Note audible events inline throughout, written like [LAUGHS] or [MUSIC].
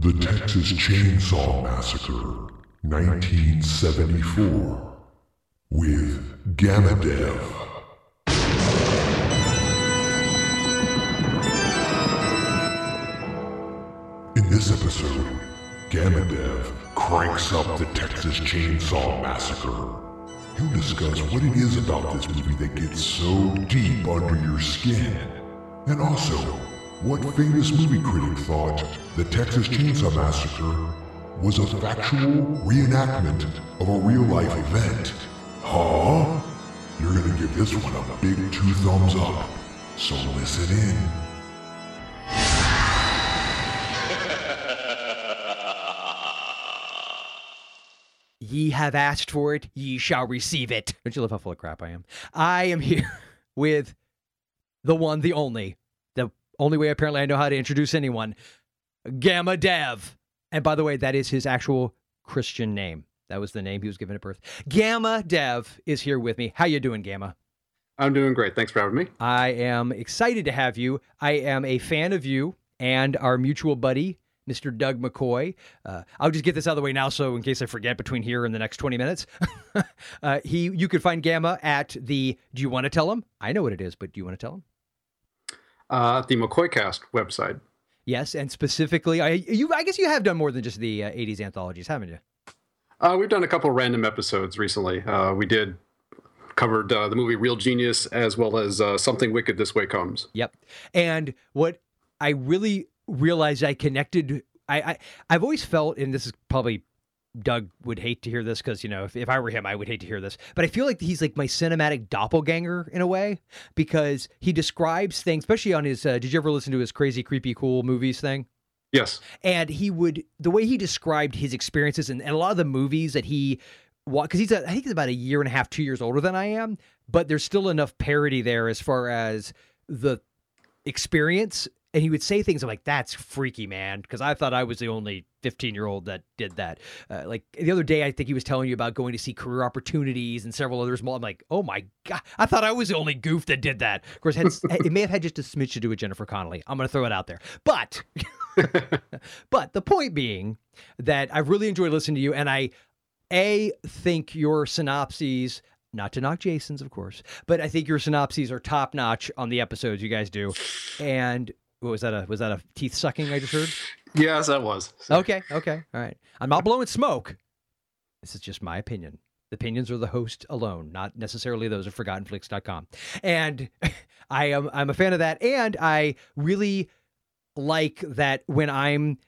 The Texas Chainsaw Massacre, 1974, with Gamma Dev. In this episode, Gamma Dev cranks up the Texas Chainsaw Massacre. He'll discuss what it is about this movie that gets so deep under your skin. And also, what famous movie critic thought the Texas Chainsaw Massacre was a factual reenactment of a real life event. Huh? You're gonna give this one a big two thumbs up. So listen in. [LAUGHS] Ye have asked for it, ye shall receive it. Don't you love how full of crap I am? I am here [LAUGHS] with the one, the only, only way apparently I know how to introduce anyone, Gamma Dev. And by the way, that is his actual Christian name. That was the name he was given at birth. Gamma Dev is here with me. How you doing, Gamma? I'm doing great. Thanks for having me. I am excited to have you. I am a fan of you and our mutual buddy, Mr. Doug McCoy. Uh, I'll just get this out of the way now, so in case I forget between here and the next 20 minutes, [LAUGHS] uh, he you could find Gamma at the. Do you want to tell him? I know what it is, but do you want to tell him? Uh, the McCoycast website. Yes, and specifically, I you I guess you have done more than just the uh, 80s anthologies, haven't you? Uh, we've done a couple random episodes recently. Uh, we did covered uh, the movie Real Genius as well as uh, Something Wicked This Way Comes. Yep. And what I really realized I connected I, I I've always felt and this is probably Doug would hate to hear this because you know if, if I were him I would hate to hear this but I feel like he's like my cinematic doppelganger in a way because he describes things especially on his uh, did you ever listen to his crazy creepy cool movies thing Yes. and he would the way he described his experiences and, and a lot of the movies that he because he's a, I think he's about a year and a half two years older than I am but there's still enough parody there as far as the experience and he would say things I'm like that's freaky man because I thought I was the only 15 year old that did that uh, like the other day I think he was telling you about going to see career opportunities and several others I'm like oh my god I thought I was the only goof that did that of course had, it may have had just a smidge to do with Jennifer Connelly I'm gonna throw it out there but [LAUGHS] [LAUGHS] but the point being that I've really enjoyed listening to you, and I a think your synopses. Not to knock Jason's, of course, but I think your synopses are top notch on the episodes you guys do. And what was that? A was that a teeth sucking I just heard? Yes, that was. So- Okay, okay, all right. I'm not blowing smoke. This is just my opinion. The opinions are the host alone, not necessarily those of ForgottenFlix.com. And [LAUGHS] I am I'm a fan of that, and I really like that when I'm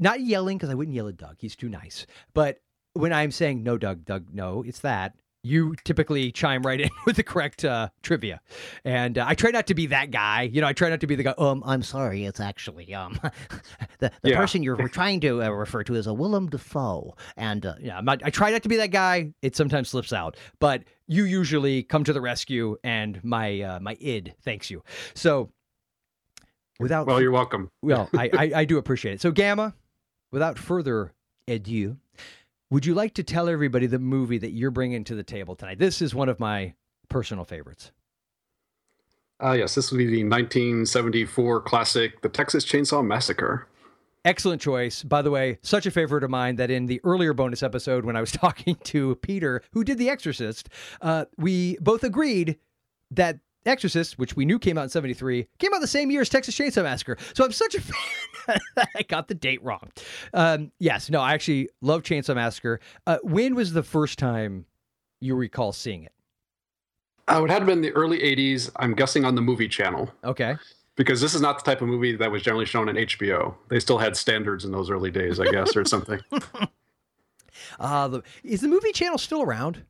not yelling because I wouldn't yell at Doug. He's too nice. But when I'm saying no, Doug, Doug, no, it's that. You typically chime right in [LAUGHS] with the correct uh, trivia, and uh, I try not to be that guy. You know, I try not to be the guy. Um, I'm sorry, it's actually um, [LAUGHS] the the Yeah. person you're [LAUGHS] trying to uh, refer to is a Willem Dafoe, and uh, yeah, I'm not, I try not to be that guy. It sometimes slips out, but you usually come to the rescue, and my uh, my id thanks you. So, without Well, you're welcome. well, I, I, I do appreciate it. So, Gamma, without further ado, would you like to tell everybody the movie that you're bringing to the table tonight? This is one of my personal favorites. Uh, yes, this will be the 1974 classic, The Texas Chainsaw Massacre. Excellent choice. By the way, such a favorite of mine that in the earlier bonus episode, when I was [LAUGHS] talking to Peter, who did The Exorcist, uh, we both agreed that Exorcist, which we knew came out in 73, came out the same year as Texas Chainsaw Massacre. So I'm such a [LAUGHS] fan that I got the date wrong. Um, yes, no, I actually love Chainsaw Massacre. Uh, when was the first time you recall seeing it? Uh, it had been the early 80s, I'm guessing on the movie channel, Okay. because this is not the type of movie that was generally shown on HBO. They still had standards in those early days, I guess, or something. Uh, [LAUGHS] the, is the movie channel still around?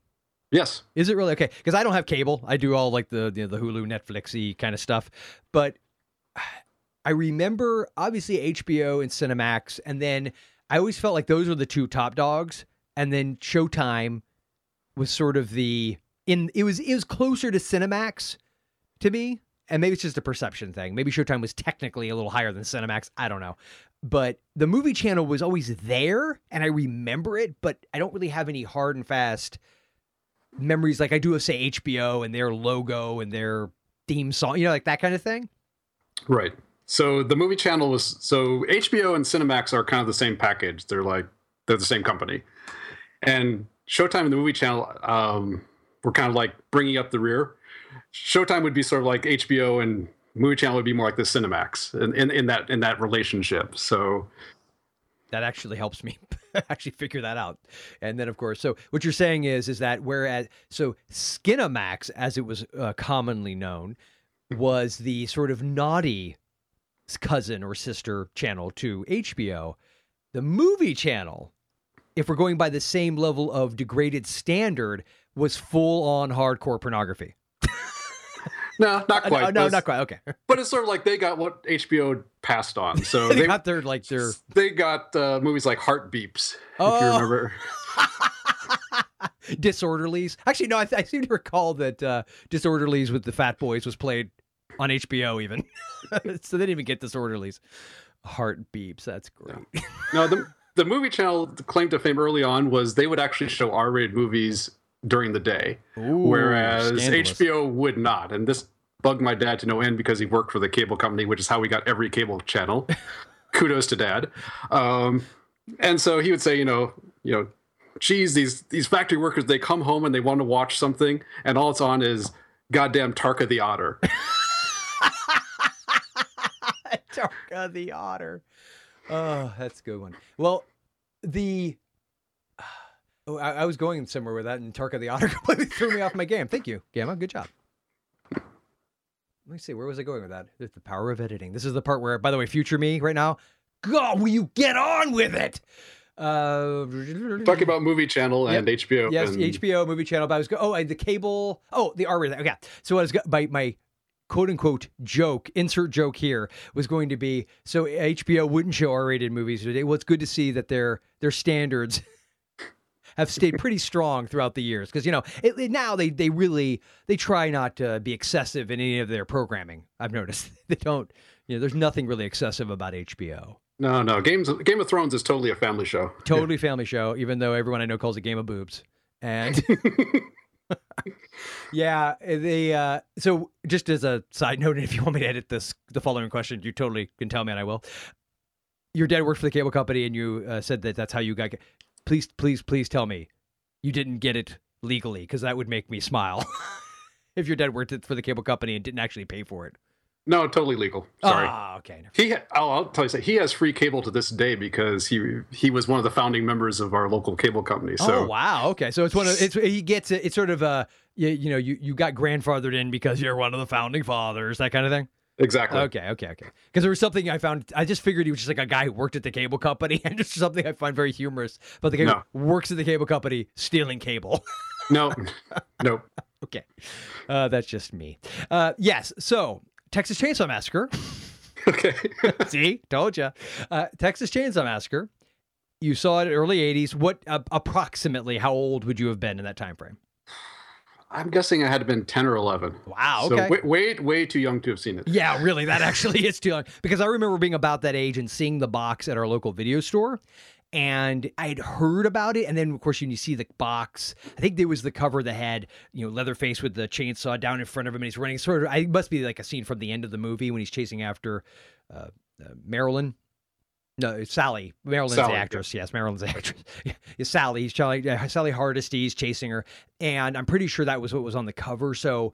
Yes. Is it really okay? Because I don't have cable. I do all like the you know, the Hulu, Netflixy kind of stuff. But [SIGHS] I remember obviously HBO and Cinemax, and then I always felt like those were the two top dogs. And then Showtime was sort of the in. It was it was closer to Cinemax to me, and maybe it's just a perception thing. Maybe Showtime was technically a little higher than Cinemax. I don't know. But the movie channel was always there, and I remember it, but I don't really have any hard and fast memories like I do of say HBO and their logo and their theme song, you know, like that kind of thing. Right. So the movie channel was so HBO and Cinemax are kind of the same package. They're like they're the same company, and Showtime and the movie channel um, were kind of like bringing up the rear. Showtime would be sort of like HBO, and movie channel would be more like the Cinemax in, in, in that in that relationship. So that actually helps me [LAUGHS] actually figure that out. And then, of course, so what you're saying is is that whereas so Skinamax, as it was uh, commonly known, was the sort of naughty cousin or sister channel to HBO. The movie channel, if we're going by the same level of degraded standard, was full on hardcore pornography. No, not quite. Uh, no, no not quite. Okay, [LAUGHS] but it's sort of like they got what HBO passed on. So [LAUGHS] they, they, got their like their. They got uh, movies like Heart Beeps. Oh. If you oh. remember. [LAUGHS] Disorderlies. Actually, no. I, I, seem to recall that uh, Disorderlies with the Fat Boys was played on HBO even. so they didn't even get Disorderlies. Heart beeps. That's great. No, the the movie channel claim to fame early on was they would actually show R-rated movies during the day, Ooh, whereas. HBO would not. And this bugged my dad to no end because he worked for the cable company, which is how we got every cable channel. [LAUGHS] Kudos to dad. Um, and so he would say, you know, you know, geez, these these factory workers they come home and they want to watch something, and all it's on is goddamn Tarka the Otter. [LAUGHS] Tarka the Otter. Oh, that's a good one. Well, the [SIGHS] Oh, I, I, was going somewhere with that, and Tarka the Otter [LAUGHS] completely threw me off my game. Thank you, Gamma. Good job. Let me see. Where was I going with that? The power of editing. This is the part where, by the way, future me right now. God, will you get on with it? Uh, Talking about movie channel and yep. HBO. Yes, and... HBO movie channel. But I was go. Oh, the cable. Oh, the R rated. Okay. So I was my my quote unquote joke, insert joke here, was going to be so HBO wouldn't show R rated movies today. Well, it's good to see that their their standards [LAUGHS] have stayed pretty strong throughout the years because you know it, it, now they they really they try not to be excessive in any of their programming. I've noticed [LAUGHS] they don't. You know, there's nothing really excessive about HBO. No, no. Games Game of Thrones is totally a family show. Totally family show, even though everyone I know calls it Game of Boobs. And [LAUGHS] yeah, the Uh, so just as a side note, if you want me to edit this, the following question, you totally can tell me, and I will. Your dad worked for the cable company, and you uh, said that that's how you got please, please, please tell me you didn't get it legally because that would make me smile. [LAUGHS] if your dad worked for the cable company and didn't actually pay for it. No, totally legal. Sorry. Ah, okay. He, I'll, I'll tell you, he has free cable to this day because he he was one of the founding members of our local cable company. So, oh wow, okay. So it's one of it's he gets it. It's sort of a you, you know you you got grandfathered in because you're one of the founding fathers, that kind of thing. Exactly. Okay, okay, okay. Because there was something I found. I just figured he was just like a guy who worked at the cable company, [LAUGHS] and just something I find very humorous. But the guy no. who works at the cable company stealing cable. [LAUGHS] no, no. Okay, uh, that's just me. Uh, yes. So Texas Chainsaw Massacre. [LAUGHS] okay. See, told you. Uh, Texas Chainsaw Massacre. You saw it early '80s. What uh, approximately? How old would you have been in that time frame? I'm guessing I had been 10 or 11. Wow. Okay. So way, way, way too young to have seen it. Yeah, really. That [LAUGHS] actually is too young. Because I remember being about that age and seeing the box at our local video store. And I'd heard about it. And then, of course, when you see the box, I think there was the cover that had, you know, Leatherface with the chainsaw down in front of him and he's running sort of, I must be like a scene from the end of the movie when he's chasing after uh, uh, Marilyn no, Sally. Marilyn's Sally, the actress. Yes, Marilyn's the [LAUGHS] actress. yeah, Sally. He's Sally, Sally Hardesty. He's chasing her, and I'm pretty sure that was what was on the cover. So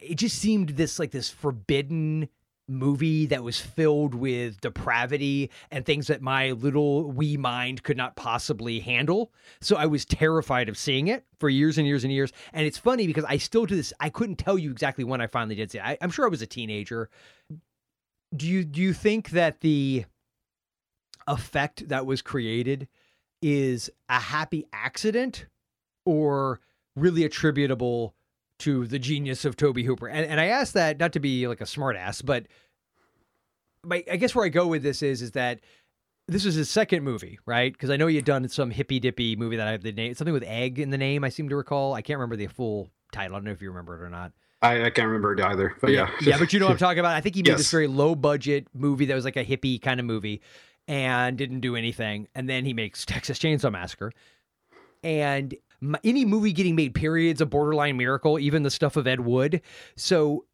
it just seemed this like this forbidden movie that was filled with depravity and things that my little wee mind could not possibly handle. So I was terrified of seeing it for years and years and years. And it's funny because I still do this. I couldn't tell you exactly when I finally did see it. I, I'm sure I was a teenager do you do you think that the effect that was created is a happy accident or really attributable to the genius of Tobe Hooper? And, and I ask that not to be like a smartass, but my, I guess where I go with this is is that this was his second movie, right? Because I know had done some hippy dippy movie that I have the name something with egg in the name. I seem to recall. I can't remember the full title. I don't know if you remember it or not. I, I, can't remember it either, but yeah. Yeah, but you know what I'm [LAUGHS] talking about. I think he made yes. this very low budget movie that was like a hippie kind of movie and didn't do anything. And then he makes Texas Chainsaw Massacre. And my, any movie getting made, period's a borderline miracle, even the stuff of Ed Wood. So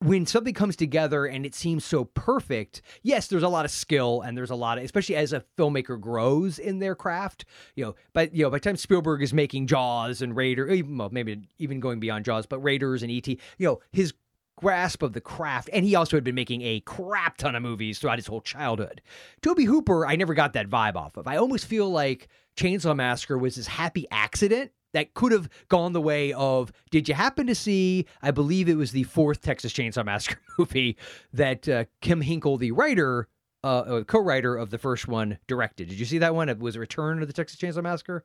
when something comes together and it seems so perfect, yes, there's a lot of skill and there's a lot of, especially as a filmmaker grows in their craft, you know, but, you know, by the time Spielberg is making Jaws and Raider, well, maybe even going beyond Jaws, but Raiders and E.T., you know, his grasp of the craft, and he also had been making a crap ton of movies throughout his whole childhood. Tobe Hooper, I never got that vibe off of. I almost feel like Chainsaw Massacre was his happy accident that could have gone the way of did you happen to see i believe it was the fourth texas chainsaw massacre [LAUGHS] movie that uh, Kim Henkel the writer uh, co-writer of the first one directed did you see that one it was a return of the texas chainsaw massacre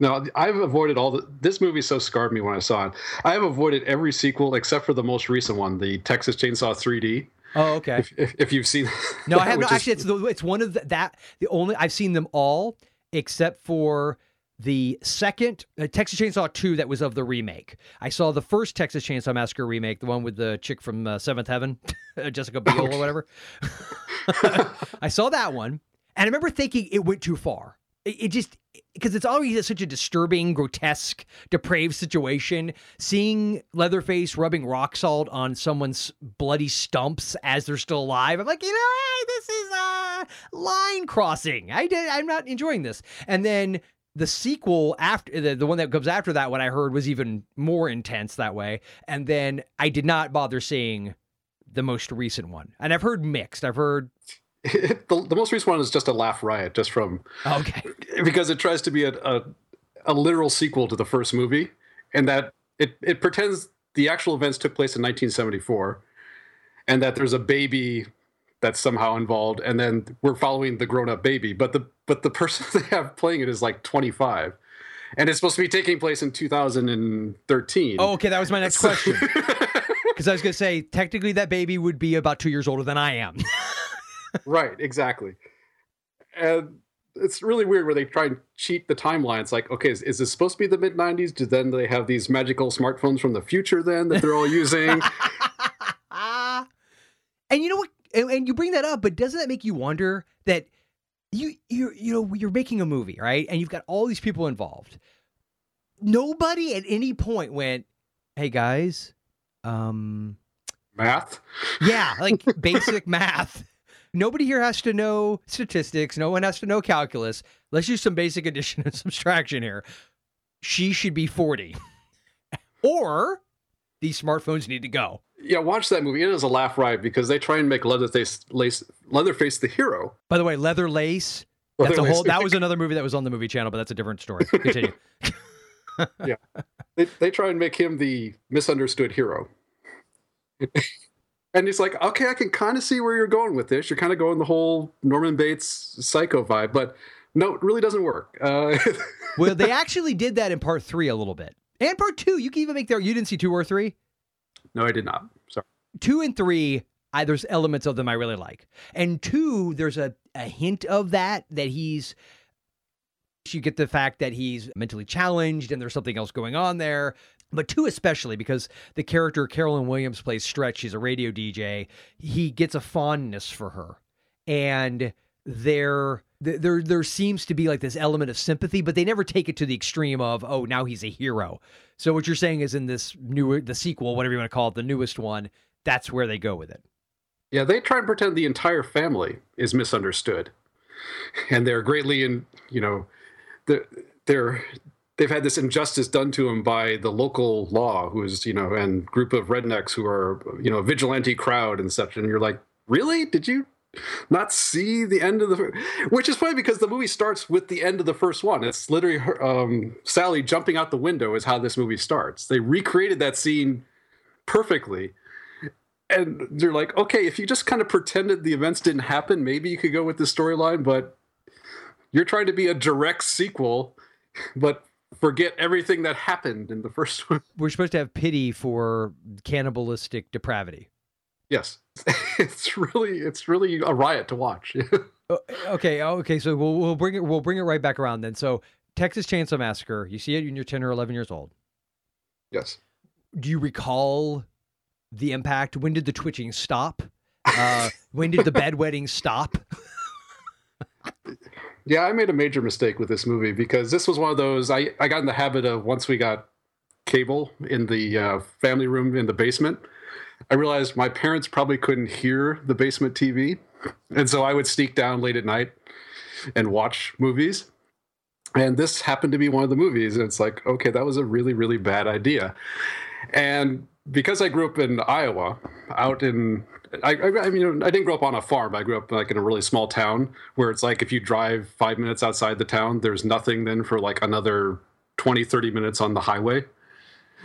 no, I've avoided all the. This movie so scarred me when I saw it. I have avoided every sequel except for the most recent one, the Texas Chainsaw 3D. Oh, okay. If, if, if you've seen, no, I [LAUGHS] have not. Actually, it's the, it's one of the, that the only I've seen them all except for the second uh, Texas Chainsaw 2 that was of the remake. I saw the first Texas Chainsaw Massacre remake, the one with the chick from uh, Seventh Heaven, [LAUGHS] Jessica Biel or whatever. [LAUGHS] I saw that one, and I remember thinking it went too far. It, it just because it's always such a disturbing, grotesque, depraved situation. Seeing Leatherface rubbing rock salt on someone's bloody stumps as they're still alive, I'm like, you know, hey, this is a line crossing. I did, I'm not enjoying this. And then the sequel after the, the one that comes after that one I heard was even more intense that way. And then I did not bother seeing the most recent one. And I've heard mixed. I've heard [LAUGHS] the, the most recent one is just a laugh riot just from okay [LAUGHS] because it tries to be a, a, a literal sequel to the first movie and that it it pretends the actual events took place in 1974 and that there's a baby that's somehow involved and then we're following the grown-up baby but the but the person [LAUGHS] they have playing it is like 25 and it's supposed to be taking place in 2013 oh okay that was my next question [LAUGHS] because i was going to say technically that baby would be about two years older than i am [LAUGHS] right exactly and it's really weird where they try and cheat the timeline. It's like, okay, is, is this supposed to be the mid '90s? Do then they have these magical smartphones from the future then that they're all using? and you know what? And, and you bring that up, but doesn't that make you wonder that you you you know you're making a movie, right? And you've got all these people involved. Nobody at any point went, "Hey guys, um math?" Yeah, like [LAUGHS] basic math. Nobody here has to know statistics. No one has to know calculus. Let's use some basic addition and [LAUGHS] subtraction here. She should be 40. [LAUGHS] or these smartphones need to go yeah, watch that movie. It is a laugh riot because they try and make Leatherface, lace, Leatherface the hero. By the way, Leather Lace. That's a whole. That was another movie that was on the movie channel, but that's a different story. Continue. [LAUGHS] [LAUGHS] yeah, they they try and make him the misunderstood hero. [LAUGHS] and he's like, okay, I can kind of see where you're going with this. You're kind of going the whole Norman Bates psycho vibe, but no, it really doesn't work. Uh, well, they actually did that in part three a little bit, and part two. You can even make there. You didn't see two or three. No, I did not. Sorry. Two and three, I, there's elements of them I really like. And two, there's a, a hint of that, that he's, you get the fact that he's mentally challenged and there's something else going on there. But two, especially because the character Caroline Williams plays Stretch, she's a radio DJ, he gets a fondness for her. And there there seems to be like this element of sympathy, but they never take it to the extreme of oh now he's a hero. So what you're saying is in this new the sequel, whatever you want to call it, the newest one, that's where they go with it. Yeah, they try and pretend the entire family is misunderstood, and they're greatly in you know they're, they're they've had this injustice done to them by the local law, who is you know and group of rednecks who are you know a vigilante crowd and such, and you're like really did you not see the end of the which is funny because the movie starts with the end of the first one. It's literally her, um, sally jumping out the window is how this movie starts. They recreated that scene perfectly. And they're like okay if you just kind of pretended the events didn't happen maybe you could go with the storyline but you're trying to be a direct sequel but forget everything that happened in the first [LAUGHS] one. We're supposed to have pity for cannibalistic depravity Yes, [LAUGHS] it's really it's really a riot to watch. [LAUGHS] Oh, okay, oh, okay. So we'll we'll bring it we'll bring it right back around then. So Texas Chainsaw Massacre. You see it when you're ten or eleven years old. Yes. Do you recall the impact? When did the twitching stop? Uh, when did the [LAUGHS] bedwetting stop? yeah, I made a major mistake with this movie because this was one of those I, I got in the habit of once we got cable in the uh, family room in the basement, I realized my parents probably couldn't hear the basement TV. And so I would sneak down late at night and watch movies. And this happened to be one of the movies. And it's like, okay, that was a really, really bad idea. And because I grew up in Iowa, out in I, I, I, mean, I didn't grow up on a farm. I grew up like in a really small town where it's like if you drive five minutes outside the town, there's nothing then for like another 20, 30 minutes on the highway.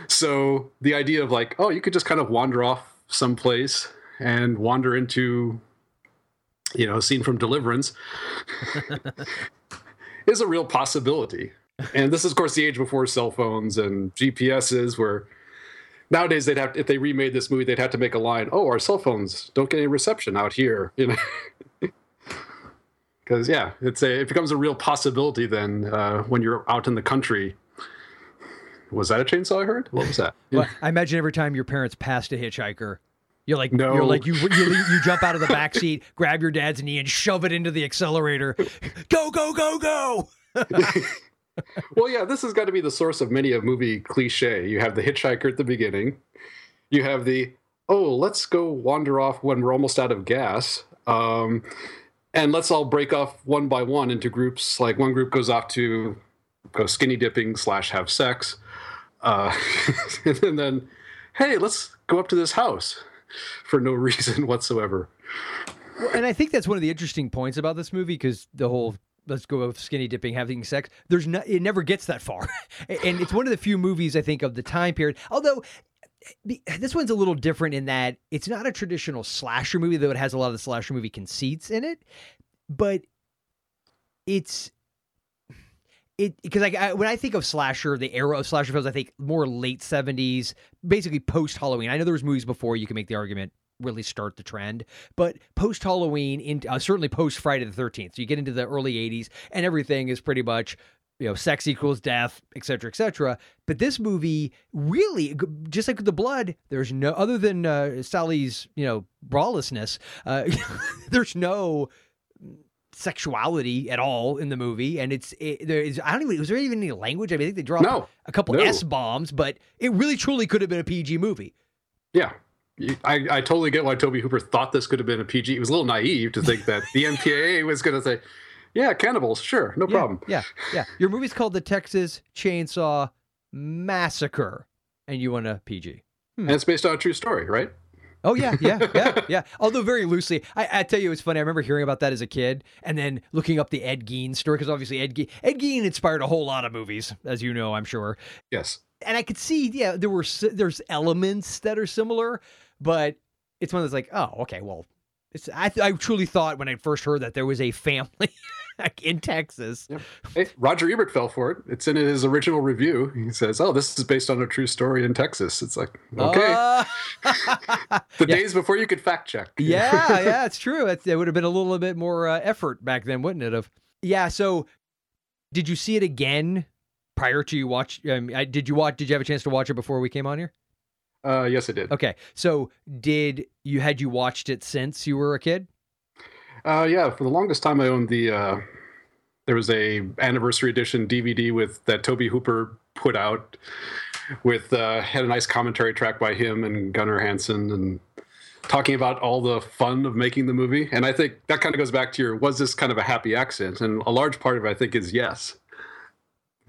So the idea of like, oh, you could just kind of wander off someplace and wander into, you know, a scene from Deliverance [LAUGHS] is a real possibility. And this is, of course, the age before cell phones and GPSs, where nowadays they'd have if they remade this movie they'd have to make a line oh our cell phones don't get any reception out here you know [LAUGHS] because yeah it's a it becomes a real possibility then uh, when you're out in the country was that a chainsaw i heard what was that [LAUGHS] well, i imagine every time your parents passed a hitchhiker you're like no. you're like you, you you jump out of the back seat grab your dad's knee and shove it into the accelerator go go go go well, yeah, this has got to be the source of many a movie cliche. You have the hitchhiker at the beginning. You have the oh, let's go wander off when we're almost out of gas. Um, and let's all break off one by one into groups. Like one group goes off to go skinny dipping slash have sex, uh, [LAUGHS] and then hey, let's go up to this house [LAUGHS] for no [LAUGHS] reason whatsoever. And I think that's one of the interesting points about this movie because the whole let's go skinny dipping, having sex. There's no, it never gets that far, and it's one of the few movies I think of the time period. Although this one's a little different in that it's not a traditional slasher movie, though it has a lot of the slasher movie conceits in it, but it's it because like I, when I think of slasher, the era of slasher films, I think more late seventies, basically post Halloween. I know there was movies before you can make the argument really start the trend. But post Halloween, in uh, certainly post Friday the Thirteenth, so you get into the early '80s, and everything is pretty much you know sex equals death, et cetera, et cetera. But this movie really, just like the blood, there's no other than uh, Sally's you know brawlessness. Uh, [LAUGHS] there's no sexuality at all in the movie, and it's it, there is I don't even was there even any language? I mean, I think they dropped no, a couple no. s bombs, but it really truly could have been a PG movie. Yeah, I, I totally get why Tobe Hooper thought this could have been a PG. He was a little naive to think that the [LAUGHS] MPAA was going to say, "Yeah, cannibals, sure, no yeah, problem." Yeah, yeah. Your movie's called The Texas Chainsaw Massacre, and you want a PG. Hmm. And it's based on a true story, right? Oh yeah, yeah, [LAUGHS] yeah, yeah. Although very loosely, I, I tell you, it's funny. I remember hearing about that as a kid, and then looking up the Ed Gein story because obviously Ed Gein, Ed Gein inspired a whole lot of movies, as you know, I'm sure. Yes. And I could see, yeah, there were there's elements that are similar, but it's one that's like, oh, okay, well, it's I, I truly thought when I first heard that there was a family [LAUGHS] in Texas. Yep. [LAUGHS] Hey, Roger Ebert fell for it. It's in his original review. He says, "Oh, this is based on a true story in Texas." It's like, okay, uh, [LAUGHS] the yeah. days before you could fact check. yeah, yeah, it's true. It, it, would have been a little bit more uh, effort back then, wouldn't it? Have yeah. So, did you see it again prior to you watch? Um, did you watch? Did you have a chance to watch it before we came on here? Uh, yes, I did. Okay, so did you had you watched it since you were a kid? Uh, yeah, for the longest time, I owned the. Uh, there was a anniversary edition DVD with that Tobe Hooper put out, with uh, had a nice commentary track by him and Gunnar Hansen and talking about all the fun of making the movie. And I think that kind of goes back to your was this kind of a happy accident? And a large part of it, I think, is yes,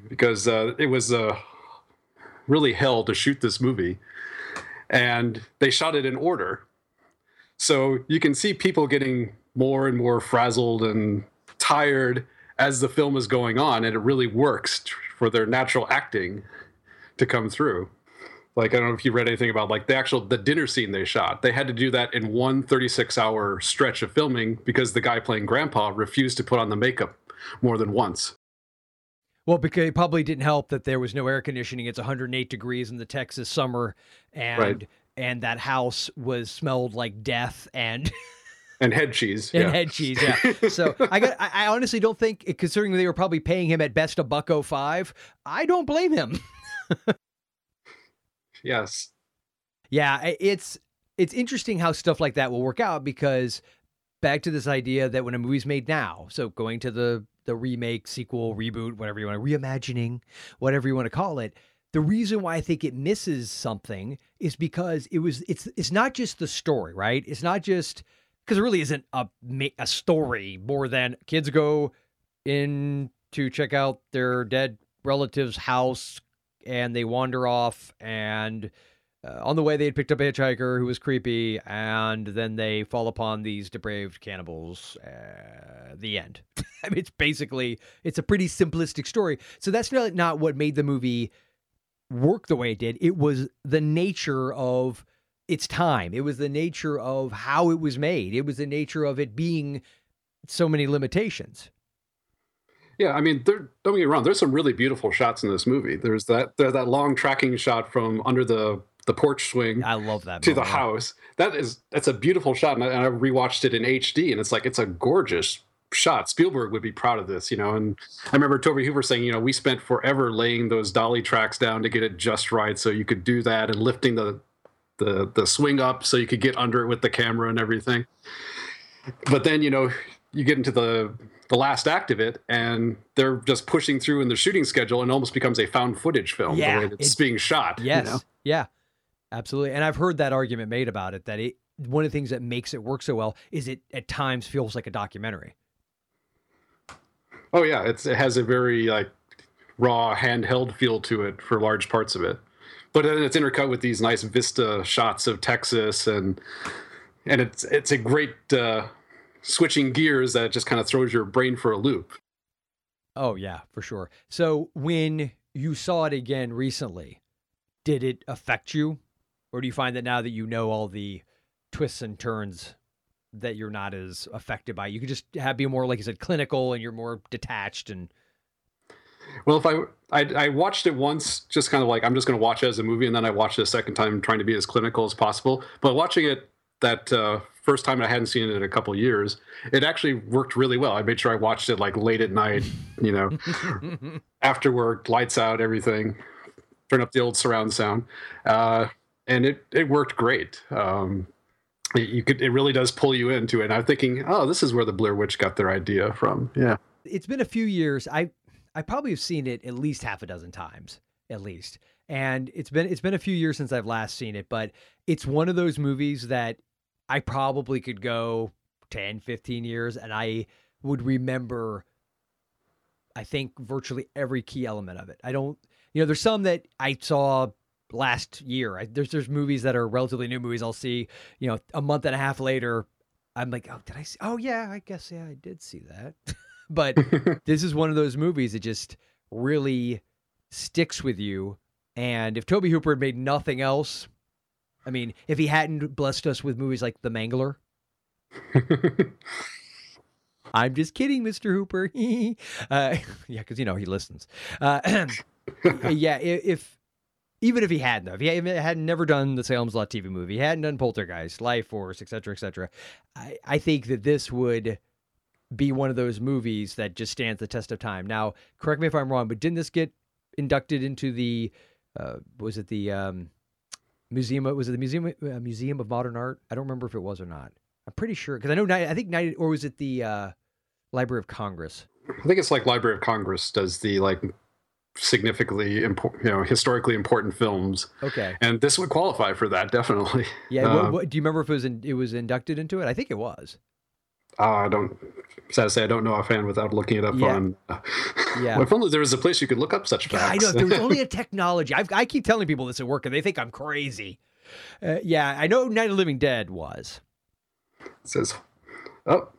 because uh, it was uh, really hell to shoot this movie and they shot it in order. So you can see people getting more and more frazzled and tired as the film is going on, and it really works for their natural acting to come through. Like I don't know if you read anything about like the actual the dinner scene they shot. They had to do that in one 36 hour stretch of filming because the guy playing grandpa refused to put on the makeup more than once. Well, because it probably didn't help that there was no air conditioning. It's 108 degrees in the Texas summer, and right. and that house was smelled like death and. [LAUGHS] and head cheese and yeah. head cheese [LAUGHS] yeah so i got I, I, honestly don't think considering they were probably paying him at best a buck 05 i don't blame him [LAUGHS] yes yeah it's it's interesting how stuff like that will work out because back to this idea that when a movie's made now so going to the the remake, sequel, reboot, whatever you want, to reimagining, whatever you want to call it, the reason why I think it misses something is because it was it's it's not just the story, right? It's not just because it really isn't a a story more than kids go in to check out their dead relative's house and they wander off and uh, on the way they had picked up a hitchhiker who was creepy and then they fall upon these depraved cannibals uh, the end. [LAUGHS] I mean it's basically it's a pretty simplistic story. So that's not not what made the movie work the way it did. It was the nature of its time it was the nature of how it was made it was the nature of it being so many limitations yeah, I mean, there, don't get me wrong. There's some really beautiful shots in this movie. There's that there's that long tracking shot from under the the porch swing. I love that to the house. That is that's a beautiful shot, and I, and I rewatched it in HD, and it's like it's a gorgeous shot. Spielberg would be proud of this, you know. And I remember Tobe Hooper saying, you know, we spent forever laying those dolly tracks down to get it just right, so you could do that, and lifting the the the swing up so you could get under it with the camera and everything. But then, you know, you get into the the last act of it, and they're just pushing through in the shooting schedule, and almost becomes a found footage film yeah, the way it's, being shot. Yes, you know? yeah, absolutely. And I've heard that argument made about it that it one of the things that makes it work so well is it at times feels like a documentary. Oh yeah, it's it has a very like raw handheld feel to it for large parts of it, but then it's intercut with these nice vista shots of Texas and and it's it's a great. Uh, switching gears that just kind of throws your brain for a loop. Oh yeah, for sure. So when you saw it again recently, did it affect you, or do you find that now that you know all the twists and turns, that you're not as affected by? You could just have be more, like you said, clinical, and you're more detached and. Well, if I, I, I watched it once, just kind of like I'm just going to watch it as a movie, and then I watched it a second time, trying to be as clinical as possible. But watching it that uh, first time I hadn't seen it in a couple years, it actually worked really well. I made sure I watched it like late at night, you know, [LAUGHS] after work, lights out, everything, turn up the old surround sound, uh, and it it worked great. Um, you could it really does pull you into it. And I'm thinking, oh, this is where the Blair Witch got their idea from. Yeah, it's been a few years. I I probably have seen it at least half a dozen times, at least. And it's been it's been a few years since I've last seen it, but it's one of those movies that I probably could go 10, 15 years and I would remember, I think, virtually every key element of it. I don't, you know, there's some that I saw last year. I, there's there's movies that are relatively new movies. I'll see, you know, a month and a half later. I'm like, oh, did I see? Oh, yeah, I guess yeah, I did see that. [LAUGHS] but [LAUGHS] this is one of those movies that just really sticks with you. And if Tobe Hooper had made nothing else, I mean, if he hadn't blessed us with movies like The Mangler. [LAUGHS] I'm just kidding, Mr. Hooper. [LAUGHS] uh, yeah, because you know he listens. Uh, [CLEARS THROAT] yeah, if even if he hadn't, if he had never done the Salem's Lot TV movie, he hadn't done Poltergeist, Lifeforce, etc., etc., I, I think that this would be one of those movies that just stands the test of time. Now, correct me if I'm wrong, but didn't this get inducted into the uh, was it the um, museum. Was it the museum uh, Museum of Modern Art? I don't remember if it was or not. I'm pretty sure because I know. I think night or was it the uh, Library of Congress? I think it's like Library of Congress does the like significantly important, you know, historically important films. Okay. And this would qualify for that definitely. Yeah. What, what, do you remember if it was in, it was inducted into it? I think it was. Uh, I don't. Sad to say, I don't know offhand without looking it up yeah. on. Uh, yeah. [LAUGHS] Well, if only there was a place you could look up such facts. Yeah, I know. If there was only a [LAUGHS] technology. I've, i keep telling people this at work, and they think I'm crazy. Uh, yeah, I know. Night of the Living Dead was. It says, oh,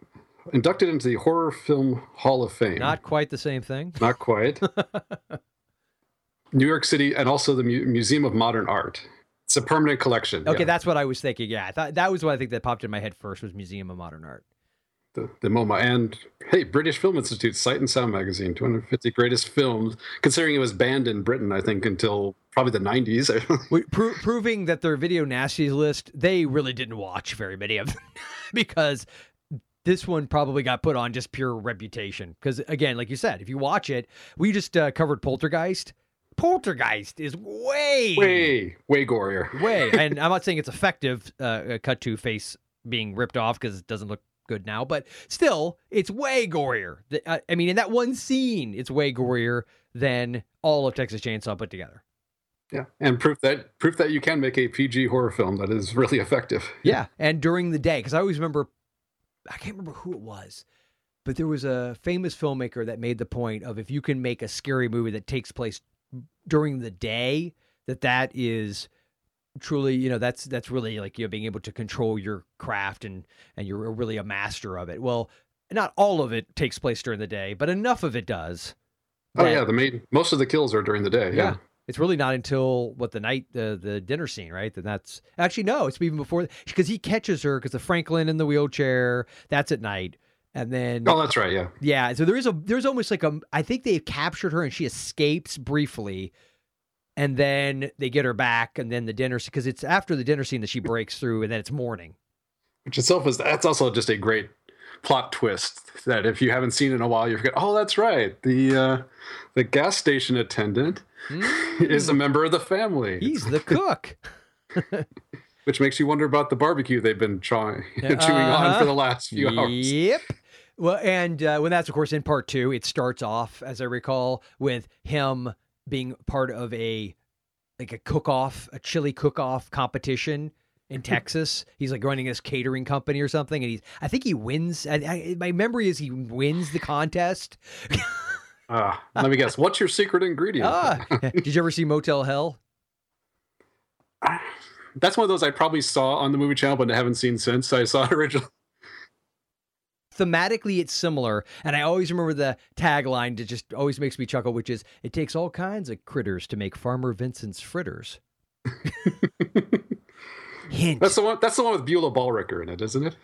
inducted into the Horror Film Hall of Fame. Not quite the same thing. [LAUGHS] Not quite. New York City, and also the Mu- Museum of Modern Art. It's a permanent collection. Okay, yeah. that's what I was thinking. Yeah, I thought that was what I think that popped in my head first was Museum of Modern Art the, the MoMA. And hey, British Film Institute, Sight and Sound magazine, 250 greatest films, considering it was banned in Britain, I think, until probably the 90s. [LAUGHS] Pro- proving that their video nasties list, they really didn't watch very many of them [LAUGHS] because this one probably got put on just pure reputation. Because again, like you said, if you watch it, we just uh, covered Poltergeist. Poltergeist is way, way, way gorier. Way, [LAUGHS] and I'm not saying it's effective. Uh, cut to face being ripped off because it doesn't look good now, but still, it's way gorier. Uh, I mean, in that one scene, it's way gorier than all of Texas Chainsaw put together. Yeah, and proof that proof that you can make a PG horror film that is really effective. [LAUGHS] Yeah, and during the day, because I always remember, I can't remember who it was, but there was a famous filmmaker that made the point of if you can make a scary movie that takes place during the day, that that is truly, you know, that's that's really like you know being able to control your craft and and you're really a master of it. Well, not all of it takes place during the day, but enough of it does. Oh yeah, the main most of the kills are during the day. Yeah. yeah. It's really not until what the night the the dinner scene, right? Then that's actually no, it's even before because he catches her because the Franklin in the wheelchair. That's at night, and then oh, that's right, yeah, yeah. So there is a there's almost like a I think they've captured her and she escapes briefly, and then they get her back, and then the dinner because it's after the dinner scene that she breaks through, and then it's morning. Which itself is that's also just a great plot twist that if you haven't seen in a while, you forget. Oh, that's right. The uh, the gas station attendant mm. [LAUGHS] is a member of the family. He's the cook. [LAUGHS] Which makes you wonder about the barbecue they've been [LAUGHS] chewing uh-huh. on for the last few hours. Yep. Well, and uh, when that's of course in part two, it starts off, as I recall, with him being part of a like a cook-off, a chili cook-off competition in [LAUGHS] Texas. He's like running this catering company or something, and he's I think he wins. I, I, my memory is he wins the contest. uh, [LAUGHS] let me guess. What's your secret ingredient? ah, [LAUGHS] did you ever see Motel Hell? That's one of those I probably saw on the movie channel, but I haven't seen since. I saw it originally. Thematically, it's similar, and I always remember the tagline that just always makes me chuckle, which is "It takes all kinds of critters to make Farmer Vincent's fritters." [LAUGHS] Hint. That's the one. That's the one with Beulah Balbricker in it, isn't it?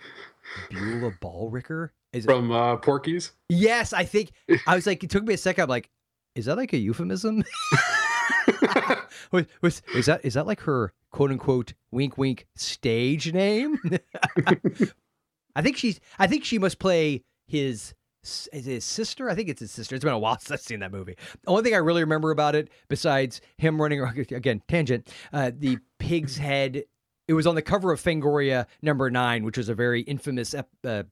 Beulah Balbricker is from uh, Porky's. Yes, I think. [LAUGHS] I was like, it took me a second. I'm like, is that like a euphemism? [LAUGHS] was, was, is that is that like her quote unquote wink wink stage name? I think she's. I think she must play his his sister. I think it's his sister. It's been a while [LAUGHS] since I've seen that movie. The only thing I really remember about it, besides him running [LAUGHS] again tangent, uh, the pig's head it was on the cover of Fangoria number nine, which was a very infamous uh,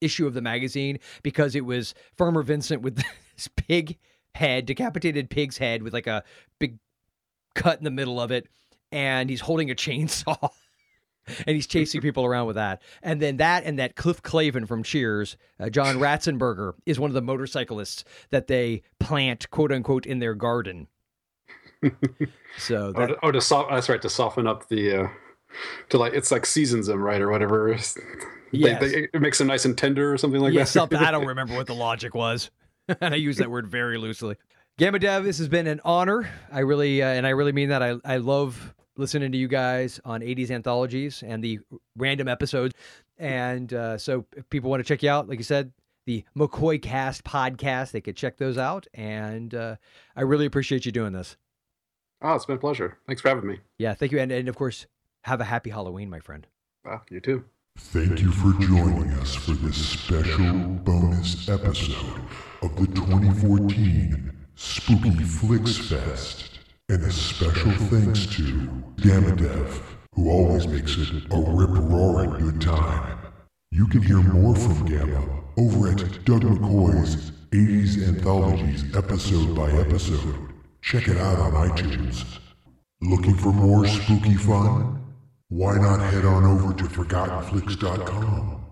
issue of the magazine because it was Farmer Vincent with [LAUGHS] this pig head, decapitated pig's head with like a big cut in the middle of it, and he's holding a chainsaw. [LAUGHS] and he's chasing people around with that. And then that and that Cliff Clavin from Cheers, uh, John [LAUGHS] Ratzenberger, is one of the motorcyclists that they plant, quote unquote, in their garden. [LAUGHS] so that, oh, to, oh, to so- that's right to soften up the uh, to like it's like seasons them right or whatever. Yeah, it makes them nice and tender or something like yeah, that. Something I don't remember what the logic was, and I use that word very loosely. Gamma Dev, this has been an honor. I really uh, and I really mean that. I I love listening to you guys on 80s anthologies and the random episodes. And uh, so if people want to check you out, like you said, the McCoy Cast podcast, they could check those out. And uh, I really appreciate you doing this. Oh, it's been a pleasure. Thanks for having me. Yeah, thank you. And, and of course, have a happy Halloween, my friend. Well, you too. Thank you for joining us for this special bonus episode of the 2014 Spooky Flix Fest. And a special thanks to Gamma Dev, who always makes it a rip-roaring good time. You can hear more from Gamma over at Doug McCoy's 80s Anthologies episode by episode. Check it out on iTunes. Looking for more spooky fun? Why not head on over to ForgottenFlix.com,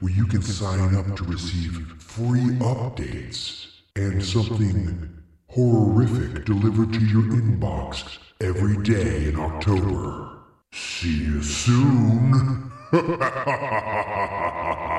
where you can sign up to receive free updates and something horrific delivered to your inbox every day in October. See you soon! [LAUGHS]